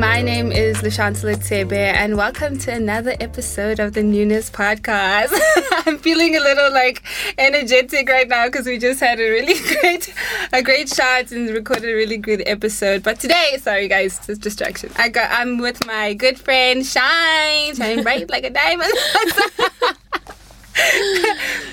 My name is Lashantala Tsebe, and welcome to another episode of the Newness Podcast. I'm feeling a little like energetic right now because we just had a really great, a great shot and recorded a really good episode. But today, sorry guys, this distraction. I got, I'm with my good friend Shine, shining bright like a diamond.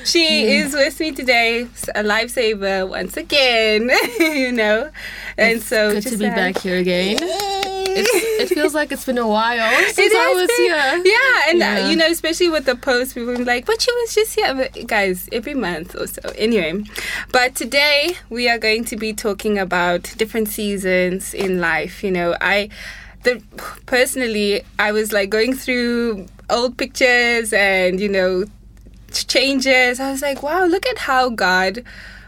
she mm. is with me today, a lifesaver once again, you know. And it's so good to be back here again. It's, it feels like it's been a while since It I was been- here. Yeah, and Yeah. Uh, you know, especially with the post, people were like, "But she was just here, but guys, every month or so." Anyway, but today we are going to be talking about different seasons in life. You know, I, the personally, I was like going through old pictures and you know changes. I was like, wow, look at how God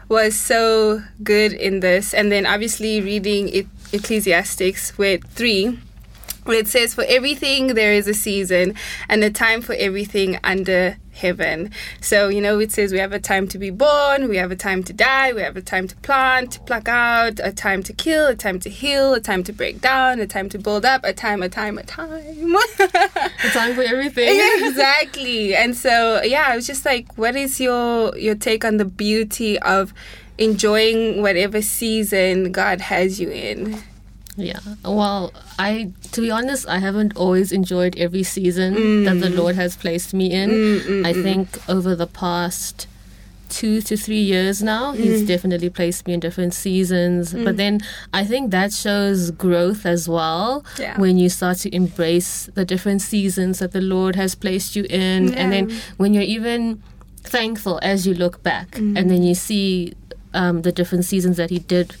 was so good in this. And then obviously reading E- Ecclesiastics where three where it says for everything there is a season and a time for everything under heaven. So, you know, it says we have a time to be born, we have a time to die, we have a time to plant, to pluck out, a time to kill, a time to heal, a time to break down, a time to build up, a time, a time, a time. The time for everything. Yeah, exactly. And so, yeah, I was just like, what is your your take on the beauty of enjoying whatever season God has you in? Yeah. Well, I to be honest, I haven't always enjoyed every season that the mm. Lord has placed me in. Mm, mm, I think over the past two to three years now, He's definitely placed me in different seasons. But then I think that shows growth as well Yeah. when you start to embrace the different seasons that the Lord has placed you in. And then when you're even thankful as you look back and then you see um, the different seasons that He did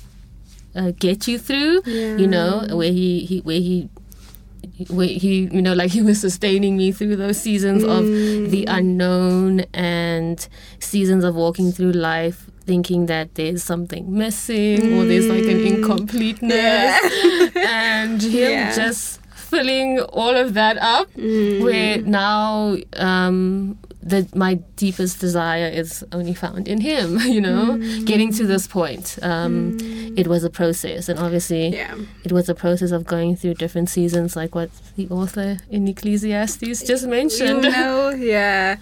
uh, get you through you know where he, he where he where he you know like he was sustaining me through those seasons of the unknown and seasons of walking through life thinking that there's something missing or there's like an incompleteness. And him Yeah. just filling all of that up where now um that my deepest desire is only found in him you know? Getting to this point um it was a process. And obviously Yeah. it was a process of going through different seasons like what the author in ecclesiastes just mentioned. You know, yeah.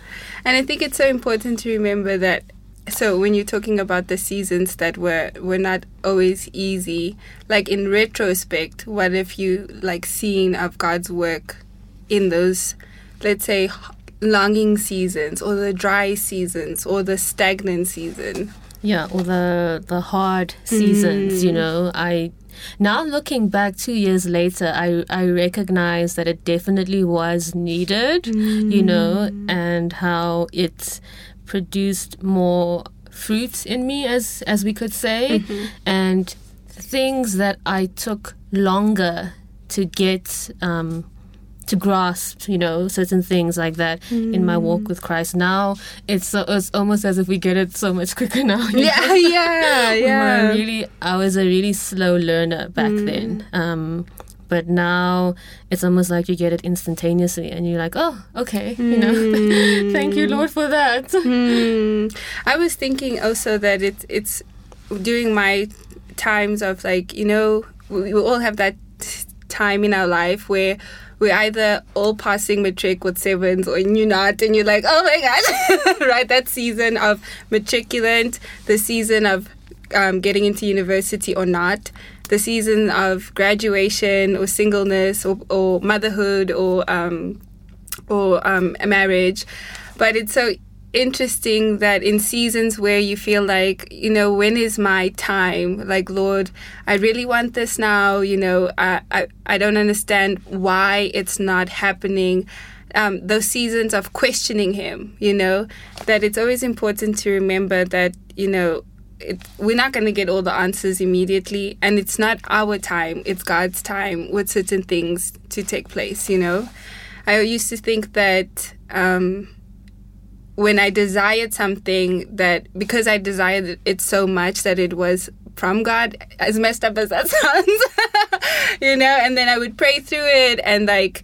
And I think it's so important to remember that so when you're talking about the seasons that were were not always easy, like in retrospect, what if you like seeing of God's work in those let's say longing seasons or the dry seasons or the stagnant season. Yeah, or the the hard seasons, you hmm. know. I now looking back 2 years later, I I recognize that it definitely was needed, you know, hmm. and how it produced more fruit in me as as we could say mm-hmm. and things that I took longer to get um to grasp, you know, certain things like that in my walk with Christ. Now it's so, it's almost as if we get it so much quicker now. Yeah, know? yeah, yeah. really, I was a really slow learner back then. Um, but now it's almost like you get it instantaneously, and you're like, oh, okay, you know, thank you, Lord, for that. Hmm. I was thinking also that it's it's during my times of like you know we, we all have that time in our life where we're either all passing matric with sevens or you're not and you're like oh my god right that season of matriculant the season of um, getting into university or not the season of graduation or singleness or, or motherhood or um, or um, a marriage. But it's so interesting that in seasons where you feel like, you know, when is my time? Like, Lord, I really want this now. You know, I, I, I don't understand why it's not happening. Um, those seasons of questioning Him, you know, that it's always important to remember that, you know, it, we're not going to get all the answers immediately and it's not our time it's god's time with certain things to take place you know i used to think that um, when i desired something that because i desired it so much that it was from god as messed up as that sounds you know and then i would pray through it and like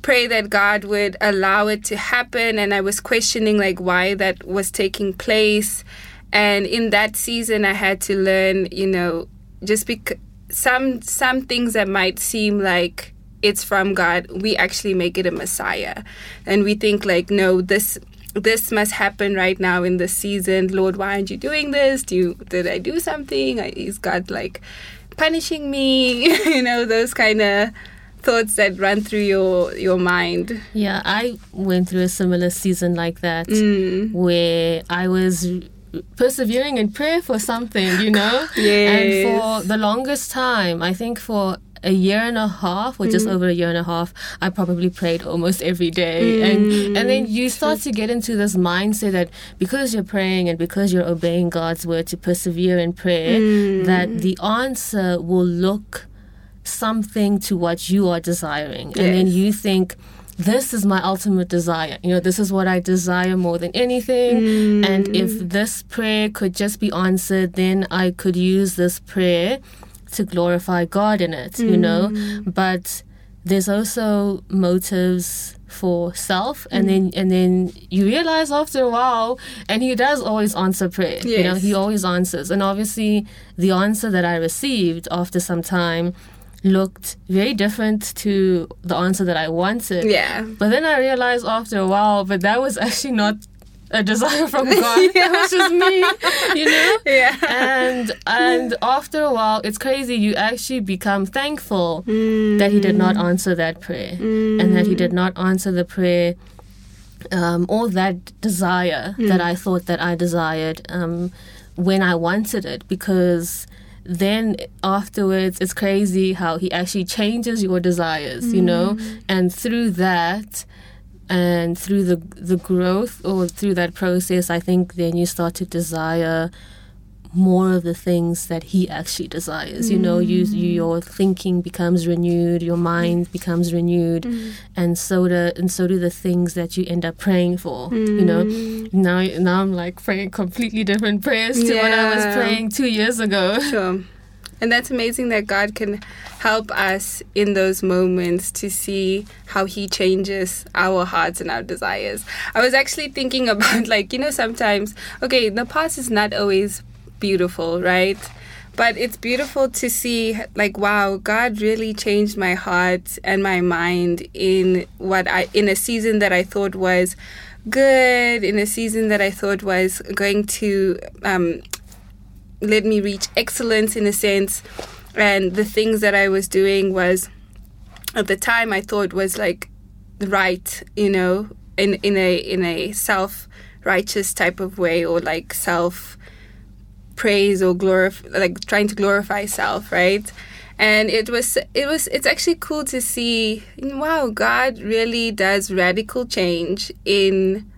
pray that god would allow it to happen and i was questioning like why that was taking place and in that season i had to learn you know just because some some things that might seem like it's from God, we actually make it a Messiah. And we think like, no, this this must happen right now in this season. Lord, why aren't you doing this? Do you did I do something? Is God like punishing me? you know, those kind of thoughts that run through your your mind. Yeah, I went through a similar season like that Mm. where I was persevering in prayer for something, you know? Yes. And for the longest time, I think for a year and a half or Mm. just over a year and a half, I probably prayed almost every day. And and then you start to get into this mindset that because you're praying and because you're obeying God's word to persevere in prayer, Mm. that the answer will look something to what you are desiring. And then you think this is my ultimate desire. You know, this is what I desire more than anything. And Mm. if this prayer could just be answered, then I could use this prayer to glorify God in it, you know? Mm. But there's also motives for self and Mm. then and then you realize after a while and he does always answer prayer you know he always answers and obviously the answer that i received after some time looked very different to the answer that i wanted Yeah. but then I realized after a while, but that was actually not a desire from God. That was just me, you know? Yeah. And and after a while, it's crazy. You actually become thankful that He did not answer that prayer, and that He did not answer the prayer um, or that desire that I thought that I desired um, when I wanted it, because then afterwards it's crazy how he actually changes your desires you know and through that and through the the growth or through that process i think then you start to desire more of the things that he actually desires. You know you, you mm. your thinking becomes renewed your mind becomes renewed mm. and so do and so do the things that you end up praying for you know. Mm. Now now i'm like praying completely different prayers to what i was praying two years ago. Sure. And that's amazing that God can help us in those moments to see how He changes our hearts and our desires. I was actually thinking about, like, you know, sometimes, okay, the past is not always beautiful, right? But it's beautiful to see, like, wow, God really changed my heart and my mind in what I, in a season that I thought was good, in a season that I thought was going to um, let me reach excellence in a sense. And the things that i was doing was at the time i thought was like right you know in in a in a self righteous type of way or like self praise or glorify like trying to glorify self right? And it was it was it's actually cool to see wow god really does radical change in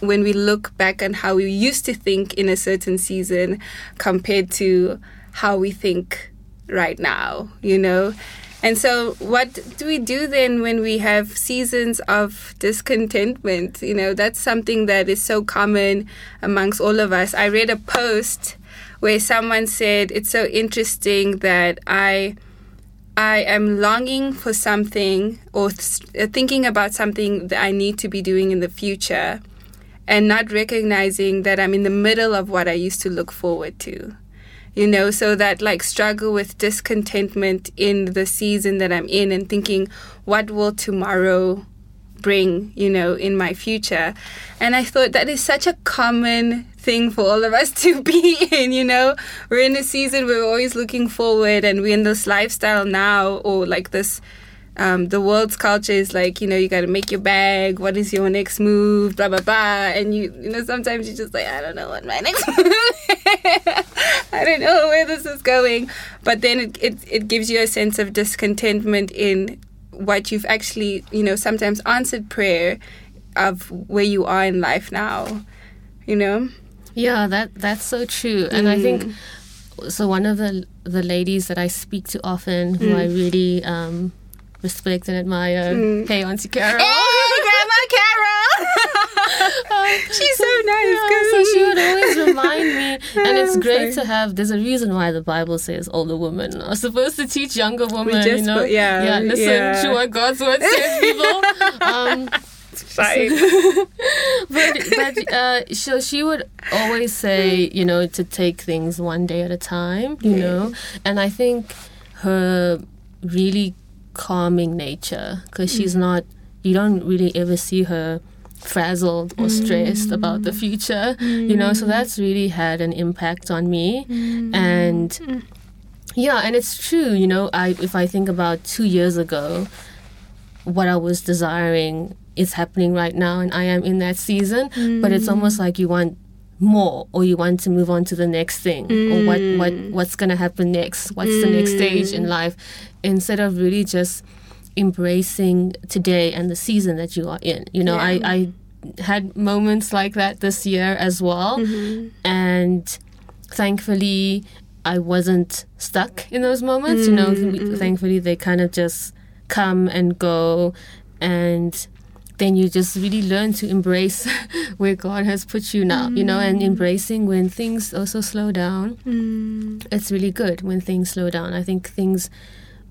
when we look back on how we used to think in a certain season compared to how we think right now you know? And so what do we do then when we have seasons of discontentment? You know that's something that is so common amongst all of us. I read a post where someone said it's so interesting that i I am longing for something or th- uh, thinking about something that I need to be doing in the future and not recognizing that I'm in the middle of what I used to look forward to. You know, so that like struggle with discontentment in the season that I'm in and thinking, what will tomorrow bring, you know, in my future? And I thought that is such a common thing for all of us to be in, you know. We're in a season where we're always looking forward and we're in this lifestyle now or like this um, the world's culture is like, you know, you got to make your bag. What is your next move? Blah blah blah. And you, you know, sometimes you just like, I don't know what my next move. I don't know where this is going. But then it, it it gives you a sense of discontentment in what you've actually, you know, sometimes answered prayer of where you are in life now. You know. Yeah, that that's so true. And I think so one of the the ladies that I speak to often who I really um respect and admire, hey Auntie Carol. Hey, Grandma Carol. She's so nice. Yeah, so she would always remind me, and it's I'm great sorry. to have. There's a reason why the Bible says older women are supposed to teach younger women. You know, put- yeah, yeah, listen yeah. to what God's word says, people. um, Sorry. but but uh, so she would always say, you know, to take things one day at a time, you know, and I think her really calming nature because she's mm-hmm. not. You don't really ever see her frazzled or stressed about the mm. future, you know. So that's mm. really had an impact on me, mm. and yeah, and it's true, you know. I if I think about two years ago, what I was desiring is happening right now, and I am in that season. But it's almost like you want more, or you want to move on to the next thing, or what mm. what what's gonna happen next? What's the next mm. stage in life? Instead of really just embracing today and the season that you are in. You know, Yeah. I I had moments like that this year as well, mm-hmm. and thankfully I wasn't stuck in those moments. You know, mm, thankfully they kind of just come and go, and then you just really learn to embrace where God has put you now. You know, and mm. embracing when things also slow down. Mm. It's really good when things slow down. I think things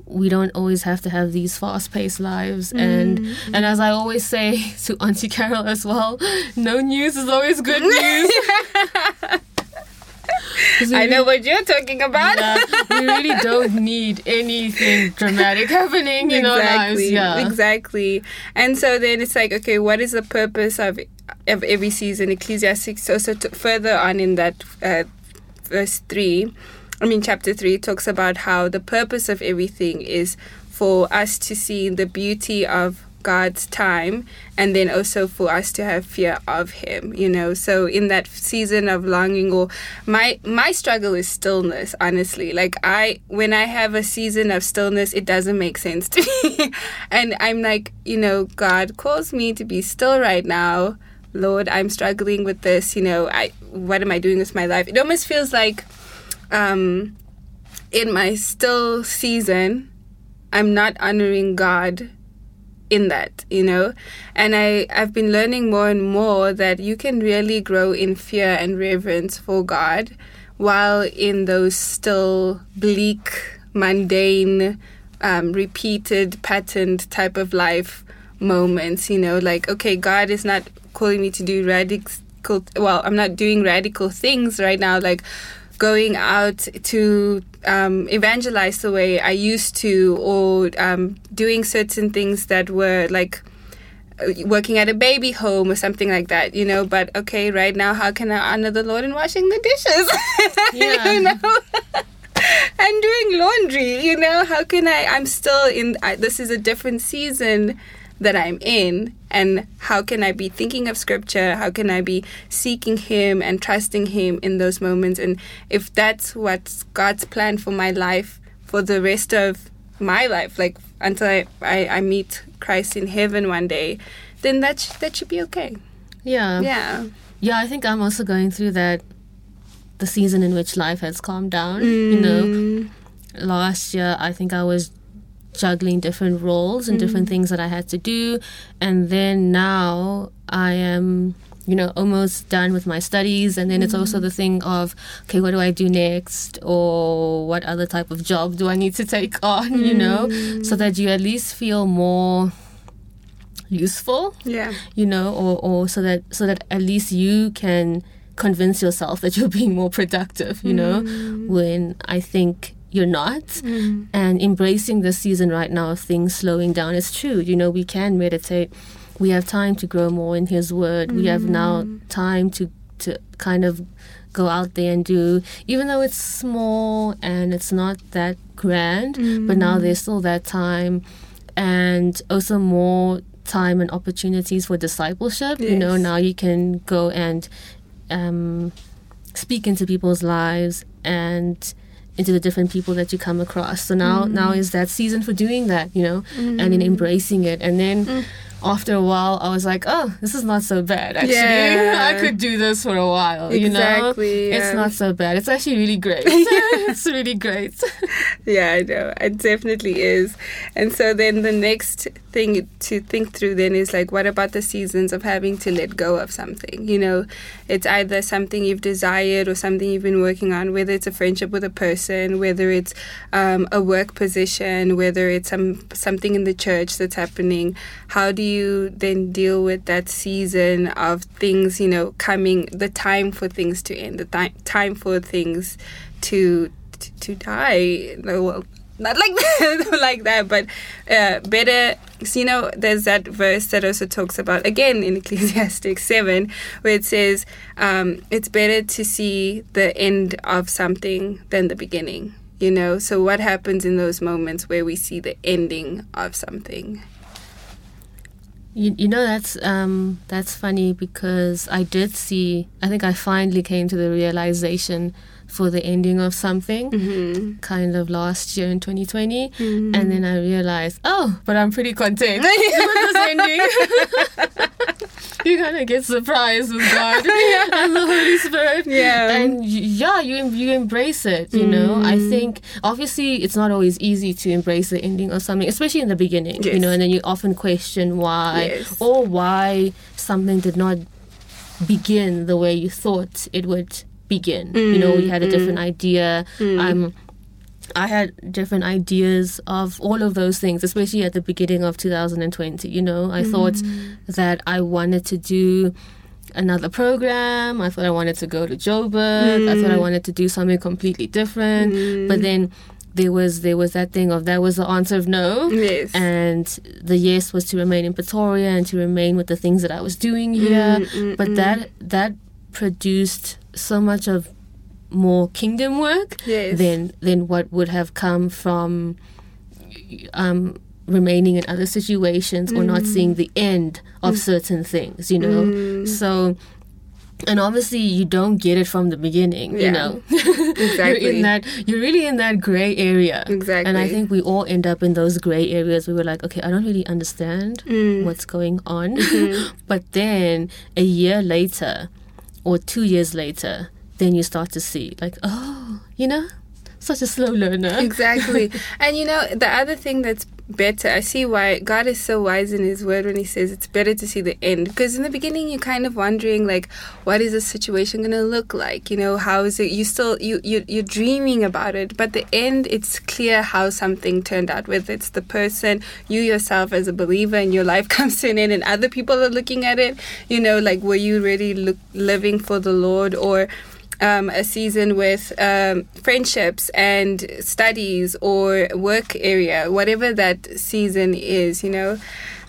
we don't always have to have these fast-paced lives and mm. and as i always say to auntie carol as well no news is always good news I know really- what you're talking about. yeah, we really don't need anything dramatic happening in our lives yeah Exactly. And so then it's like, okay, what is the purpose of of every season? Ecclesiastes also t- further on in that uh, verse three, I mean chapter three talks about how the purpose of everything is for us to see the beauty of God's time and then also for us to have fear of him you know? So in that season of longing or my my struggle is stillness honestly. Like i when i have a season of stillness it doesn't make sense to me. And i'm like you know god calls me to be still right now. Lord i'm struggling with this you know? I what am i doing with my life? It almost feels like um in my still season i'm not honoring god in that you know? And i i've been learning more and more that you can really grow in fear and reverence for god while in those still bleak mundane um, repeated patterned type of life moments you know? Like okay god is not calling me to do radical well i'm not doing radical things right now. Like going out to um, evangelize the way I used to, or um, doing certain things that were like uh, working at a baby home or something like that, you know. But okay, right now, how can I honor the Lord in washing the dishes? Yeah. you know. and doing laundry, you know, how can I? I'm still in. I, this is a different season that I'm in, and how can I be thinking of Scripture? How can I be seeking Him and trusting Him in those moments? And if that's what's God's plan for my life for the rest of my life, like until I, I, I meet Christ in heaven one day, then that sh- that should be okay. yeah Yeah. yeah i think i'm also going through that the season in which life has calmed down you know Mm. last year i think i was juggling different roles and different mm. things that i had to do. And then now i am you know almost done with my studies. And then it's mm. also the thing of okay what do i do next? Or what other type of job do i need to take on you know? So mm. that you at least feel more useful Yeah. you know? Or, or so that so that at least you can convince yourself that you're being more productive you know? When i think you're not. Mm-hmm. And embracing the season right now of things slowing down is true. You know we can meditate. We have time to grow more in his word. We have now mm-hmm. time to to kind of go out there and do even though it's small and it's not that grand but now mm-hmm. there's still that time and also more time and opportunities for discipleship. You know now you can go and um, speak into people's lives and into the different people that you come across. So now mm. now is that season for doing that you know and then mm. embracing it. And then mm. After a while i was like oh this is not so bad actually Yeah. i could do this for a while you know Exactly, it's not so bad it's actually really great it's really great Yeah, I know. It definitely is. And so then the next thing to think through then is like, what about the seasons of having to let go of something? You know, it's either something you've desired or something you've been working on, whether it's a friendship with a person, whether it's um, a work position, whether it's some something in the church that's happening. How do you then deal with that season of things, you know, coming, the time for things to end, the ti- time for things to to, to die. Well, not like that, like that, but uh, better. So, you know, there's that verse that also talks about again in Ecclesiastic seven, where it says, um, "It's better to see the end of something than the beginning." You know, so what happens in those moments where we see the ending of something? You, you know that's um that's funny because I did see I think I finally came to the realization for the ending of something Mm-hmm. kind of last year in 2020 and then I realized oh but I'm pretty content with this ending. You kind of get surprised with God. And the Holy Spirit. Yeah. and yeah you you embrace it you know? I Mm. think obviously it's not always easy to embrace the ending of something especially in the beginning you know? And then you often question why Yes. or why something did not begin the way you thought it would begin. you know, you had a mm, different mm. idea. Mm. Um, I had different ideas of all of those things, especially at the beginning of 2020. You know, I thought that I wanted to do another program. I thought I wanted to go to Joburg. I thought I wanted to do something completely different. But then there was there was that thing of that was the answer of no. Yes. And the yes was to remain in Pretoria and to remain with the things that I was doing here. but that that produced so much of more kingdom work Yes. than than what would have come from um, remaining in other situations or not seeing the end of certain things. You know, so. And obviously, you don't get it from the beginning. You Yeah. know, you're in that. You're really in that gray area. Exactly. And I think we all end up in those gray areas. We were like, okay, I don't really understand Mm. what's going on. Mm-hmm. but then a year later, or two years later, then you start to see, like, oh, you know, such a slow learner. Exactly. and you know, the other thing that's better, I see why God is so wise in His word when He says it's better to see the end. Because in the beginning, you're kind of wondering, like, what is the situation going to look like? You know, how is it? You still, you, you, you're dreaming about it. But the end, it's clear how something turned out, whether it's the person, you yourself as a believer, and your life comes to an end, and other people are looking at it. You know, like, were you really look, living for the Lord? Or, um, a season with um, friendships and studies or work area, whatever that season is, you know.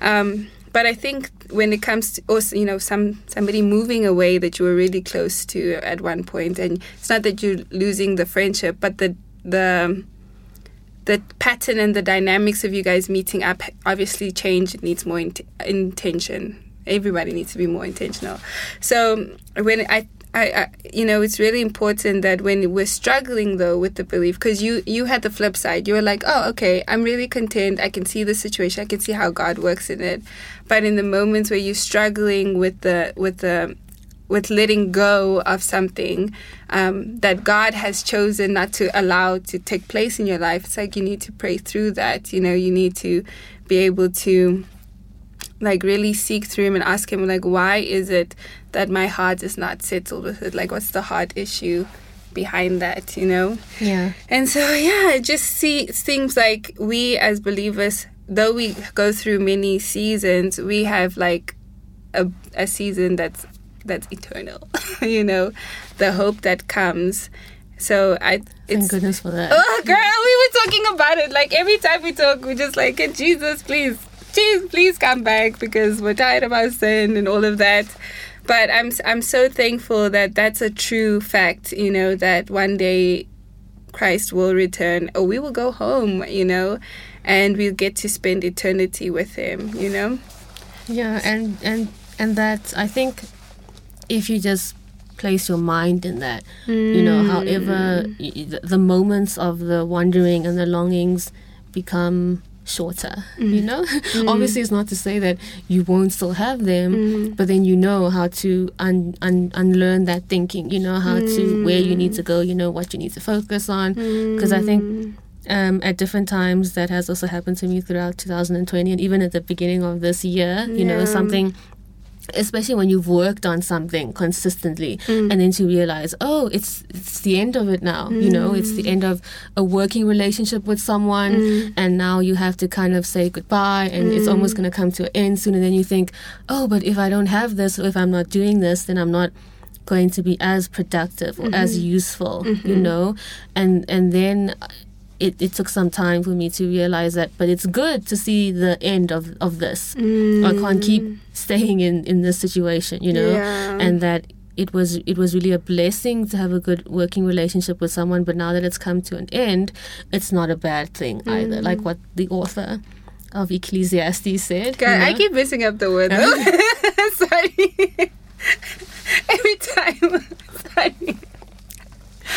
Um, but I think when it comes to also, you know, some somebody moving away that you were really close to at one point, and it's not that you're losing the friendship, but the the the pattern and the dynamics of you guys meeting up obviously change. It needs more int- intention. Everybody needs to be more intentional. So when I I, I, you know, it's really important that when we're struggling though with the belief, because you you had the flip side. You were like, oh, okay, I'm really content. I can see the situation. I can see how God works in it. But in the moments where you're struggling with the with the with letting go of something um, that God has chosen not to allow to take place in your life, it's like you need to pray through that. You know, you need to be able to like really seek through him and ask him like why is it that my heart is not settled with it like what's the heart issue behind that you know Yeah. and so yeah it just see seems like we as believers though we go through many seasons we have like a, a season that's that's eternal you know the hope that comes so i Thank it's goodness for that. Oh, girl, we were talking about it. Like every time we talk, we're just like, "Hey, Jesus, please, Jesus, please come back because we're tired of our sin and all of that. But I'm I'm so thankful that that's a true fact. You know that one day Christ will return, or we will go home. You know, and we'll get to spend eternity with Him. You know. Yeah, and and and that I think if you just place your mind in that, you know, however mm. y- the, the moments of the wondering and the longings become shorter. You mm. know, mm. obviously it's not to say that you won't still have them, mm. but then you know how to un, un, unlearn that thinking. You know how to where you need to go. You know what you need to focus on. Because I think um, at different times that has also happened to me throughout 2020 and even at the beginning of this year you know something especially when you've worked on something consistently Mm. and then to realize oh it's it's the end of it now you know it's the end of a working relationship with someone Mm. and now you have to kind of say goodbye and it's almost going to come to an end soon and then you think oh but if i don't have this or if i'm not doing this then i'm not going to be as productive or as Mm-hmm. useful you know and and then it, it took some time for me to realize that. But it's good to see the end of, of this. I can't keep mm. staying in, in this situation, you know, Yeah. and that it was it was really a blessing to have a good working relationship with someone. But now that it's come to an end, it's not a bad thing either. Like mm. what the author of Ecclesiastes said. God, you I keep messing up the word though. Uh-huh. Sorry. Every time. Sorry.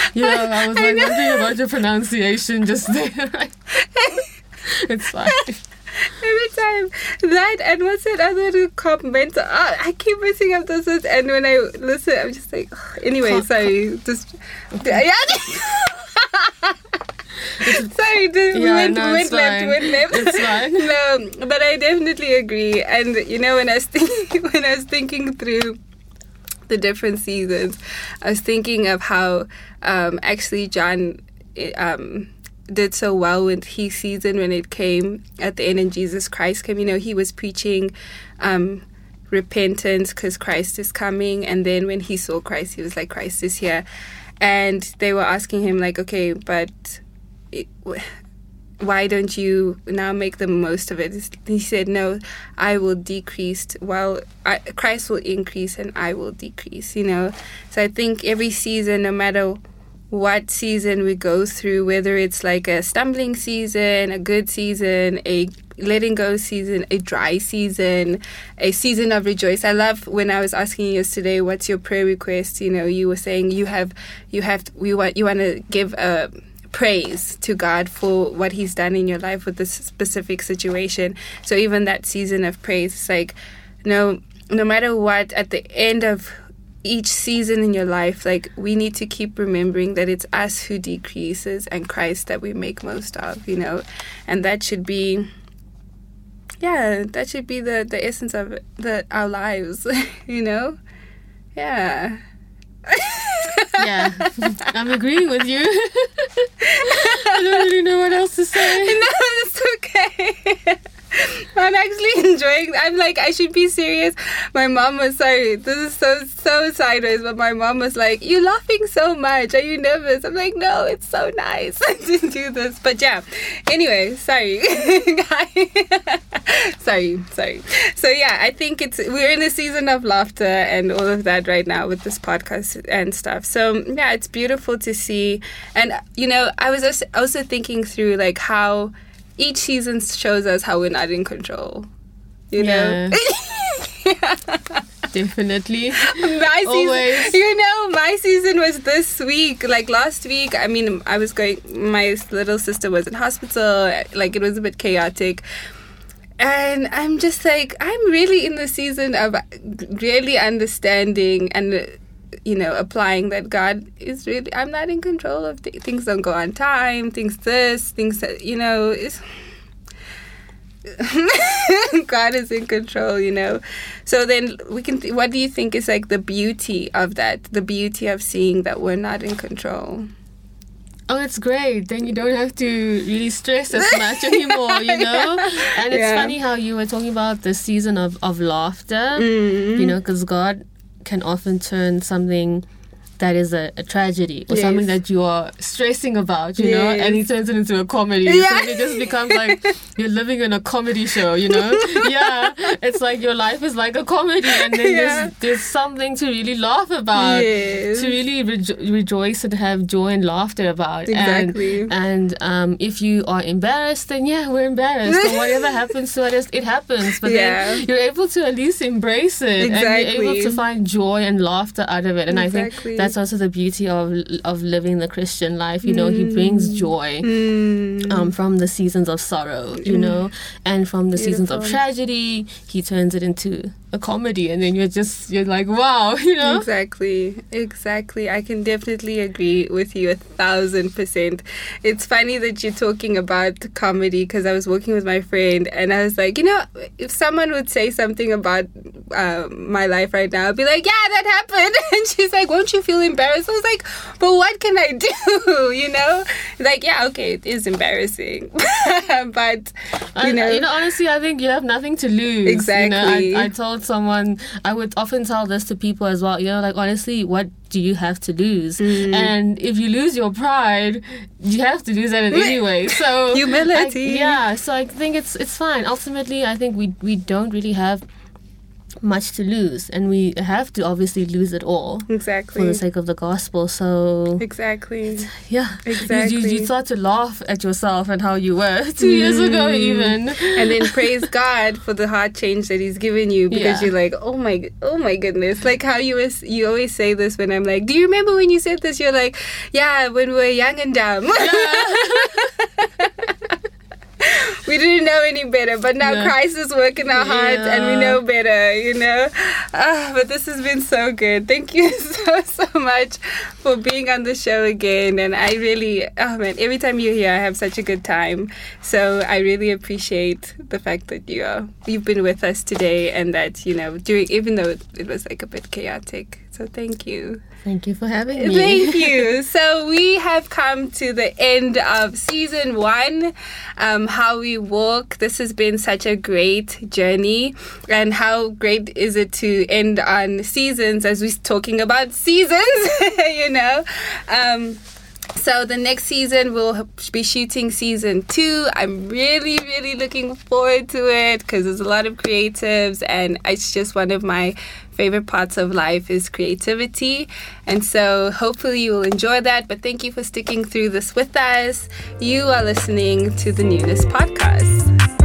Yeah, I was like wondering about your pronunciation just there. It's fine. Every time that and what's that other comment? Uh, I keep messing up those words, and when I listen, I'm just like, ugh. anyway, sorry, just yeah. sorry, just Yeah, went, no, went left, went left. It's fine. no, but I definitely agree. And you know, when I was thinking, when I was thinking through the different seasons, I was thinking of how um, actually John um, did so well with his season when it came at the end and Jesus Christ came. You know, he was preaching um, repentance because Christ is coming. And then when he saw Christ, he was like, Christ is here. And they were asking him, like, okay, but it, why don't you now make the most of it? He said, No, I will decrease while I, Christ will increase and I will decrease, you know. So I think every season, no matter what season we go through, whether it's like a stumbling season, a good season, a letting go season, a dry season, a season of rejoice. I love when I was asking you yesterday, what's your prayer request? You know, you were saying you have, you have, we want, you want to give a praise to God for what He's done in your life with this specific situation. So even that season of praise, it's like, no, no matter what, at the end of each season in your life, like we need to keep remembering that it's us who decreases and Christ that we make most of, you know, and that should be. Yeah, that should be the, the essence of the our lives, you know? Yeah. Yeah, I'm agreeing with you. I don't really know what else to say. no, it's okay. I'm actually enjoying. I'm like, I should be serious. My mom was sorry. This is so so sideways, but my mom was like, "You're laughing so much. Are you nervous?" I'm like, "No, it's so nice to do this." But yeah. Anyway, sorry, sorry, sorry. So yeah, I think it's we're in a season of laughter and all of that right now with this podcast and stuff. So yeah, it's beautiful to see. And you know, I was also thinking through like how each season shows us how we're not in control. You know? Definitely. my season, Always. you know, my season was this week. Like last week, I mean, I was going, my little sister was in hospital. Like it was a bit chaotic. And I'm just like, I'm really in the season of really understanding and, you know, applying that God is really, I'm not in control of th- things, don't go on time, things this, things that, you know, it's. God is in control, you know. So then we can. Th- what do you think is like the beauty of that? The beauty of seeing that we're not in control. Oh, it's great. Then you don't have to really stress as much anymore, you know? And it's Yeah. funny how you were talking about the season of, of laughter, Mm. you know, because God can often turn something that is a, a tragedy or something that you are stressing about, you know, and He turns it into a comedy. Yeah. So it just becomes like you're living in a comedy show, you know? yeah. It's like your life is like a comedy, and then Yeah. there's, there's something to really laugh about Yes. to really rejo- rejoice and have joy and laughter about. Exactly. And, and um, if you are embarrassed, then yeah, we're embarrassed. or whatever happens to us, it happens. But Yeah. then you're able to at least embrace it. And you're able to find joy and laughter out of it. And I think that's also the beauty of of living the Christian life. You know, He brings joy. Mm. Um, from the seasons of sorrow, you know, and from the seasons of tragedy, he turns it into a comedy, and then you're just you're like, wow, you know. Exactly, exactly. I can definitely agree with you a thousand percent. It's funny that you're talking about comedy because I was working with my friend and I was like, you know, if someone would say something about uh, my life right now, I'd be like, yeah, that happened. And she's like, won't you feel feel embarrassed. I was like, but what can I do? you know, like yeah, okay, it is embarrassing, but you know, I, you know, honestly, I think you have nothing to lose. Exactly. You know, I, I told someone I would often tell this to people as well. You know, like honestly, what do you have to lose? Mm. And if you lose your pride, you have to lose that anyway. So Humility. I- yeah. So I think it's it's fine. Ultimately, I think we we don't really have much to lose, and we have to obviously lose it all Exactly. for the sake of the gospel. So exactly. yeah, You- You, Exactly. you start to laugh at yourself and how you were two years ago, Mm. even. and then praise God for the heart change that He's given you because Yeah. you're like, oh my, oh my goodness! Like how you was, you always say this when I'm like, do you remember when you said this? You're like, yeah, when we were young and dumb. we didn't know any better, but now Yeah. Christ is working our hearts and we know better, you know. Ah, but this has been so good. Thank you so so much for being on the show again. And I really, oh man, every time you're here, I have such a good time. So I really appreciate the fact that you are you've been with us today, and that you know during even though it, it was like a bit chaotic. So thank you. Thank you for having me. Thank you. So we have come to the end of season one. Um, how we walk. This has been such a great journey, and how great is it to end on seasons as we're talking about seasons? you know. Um, so the next season we'll be shooting season two. I'm really, really looking forward to it because there's a lot of creatives, and it's just one of my favorite parts of life is creativity. And so hopefully you will enjoy that. But thank you for sticking through this with us. You are listening to the Newness Podcast.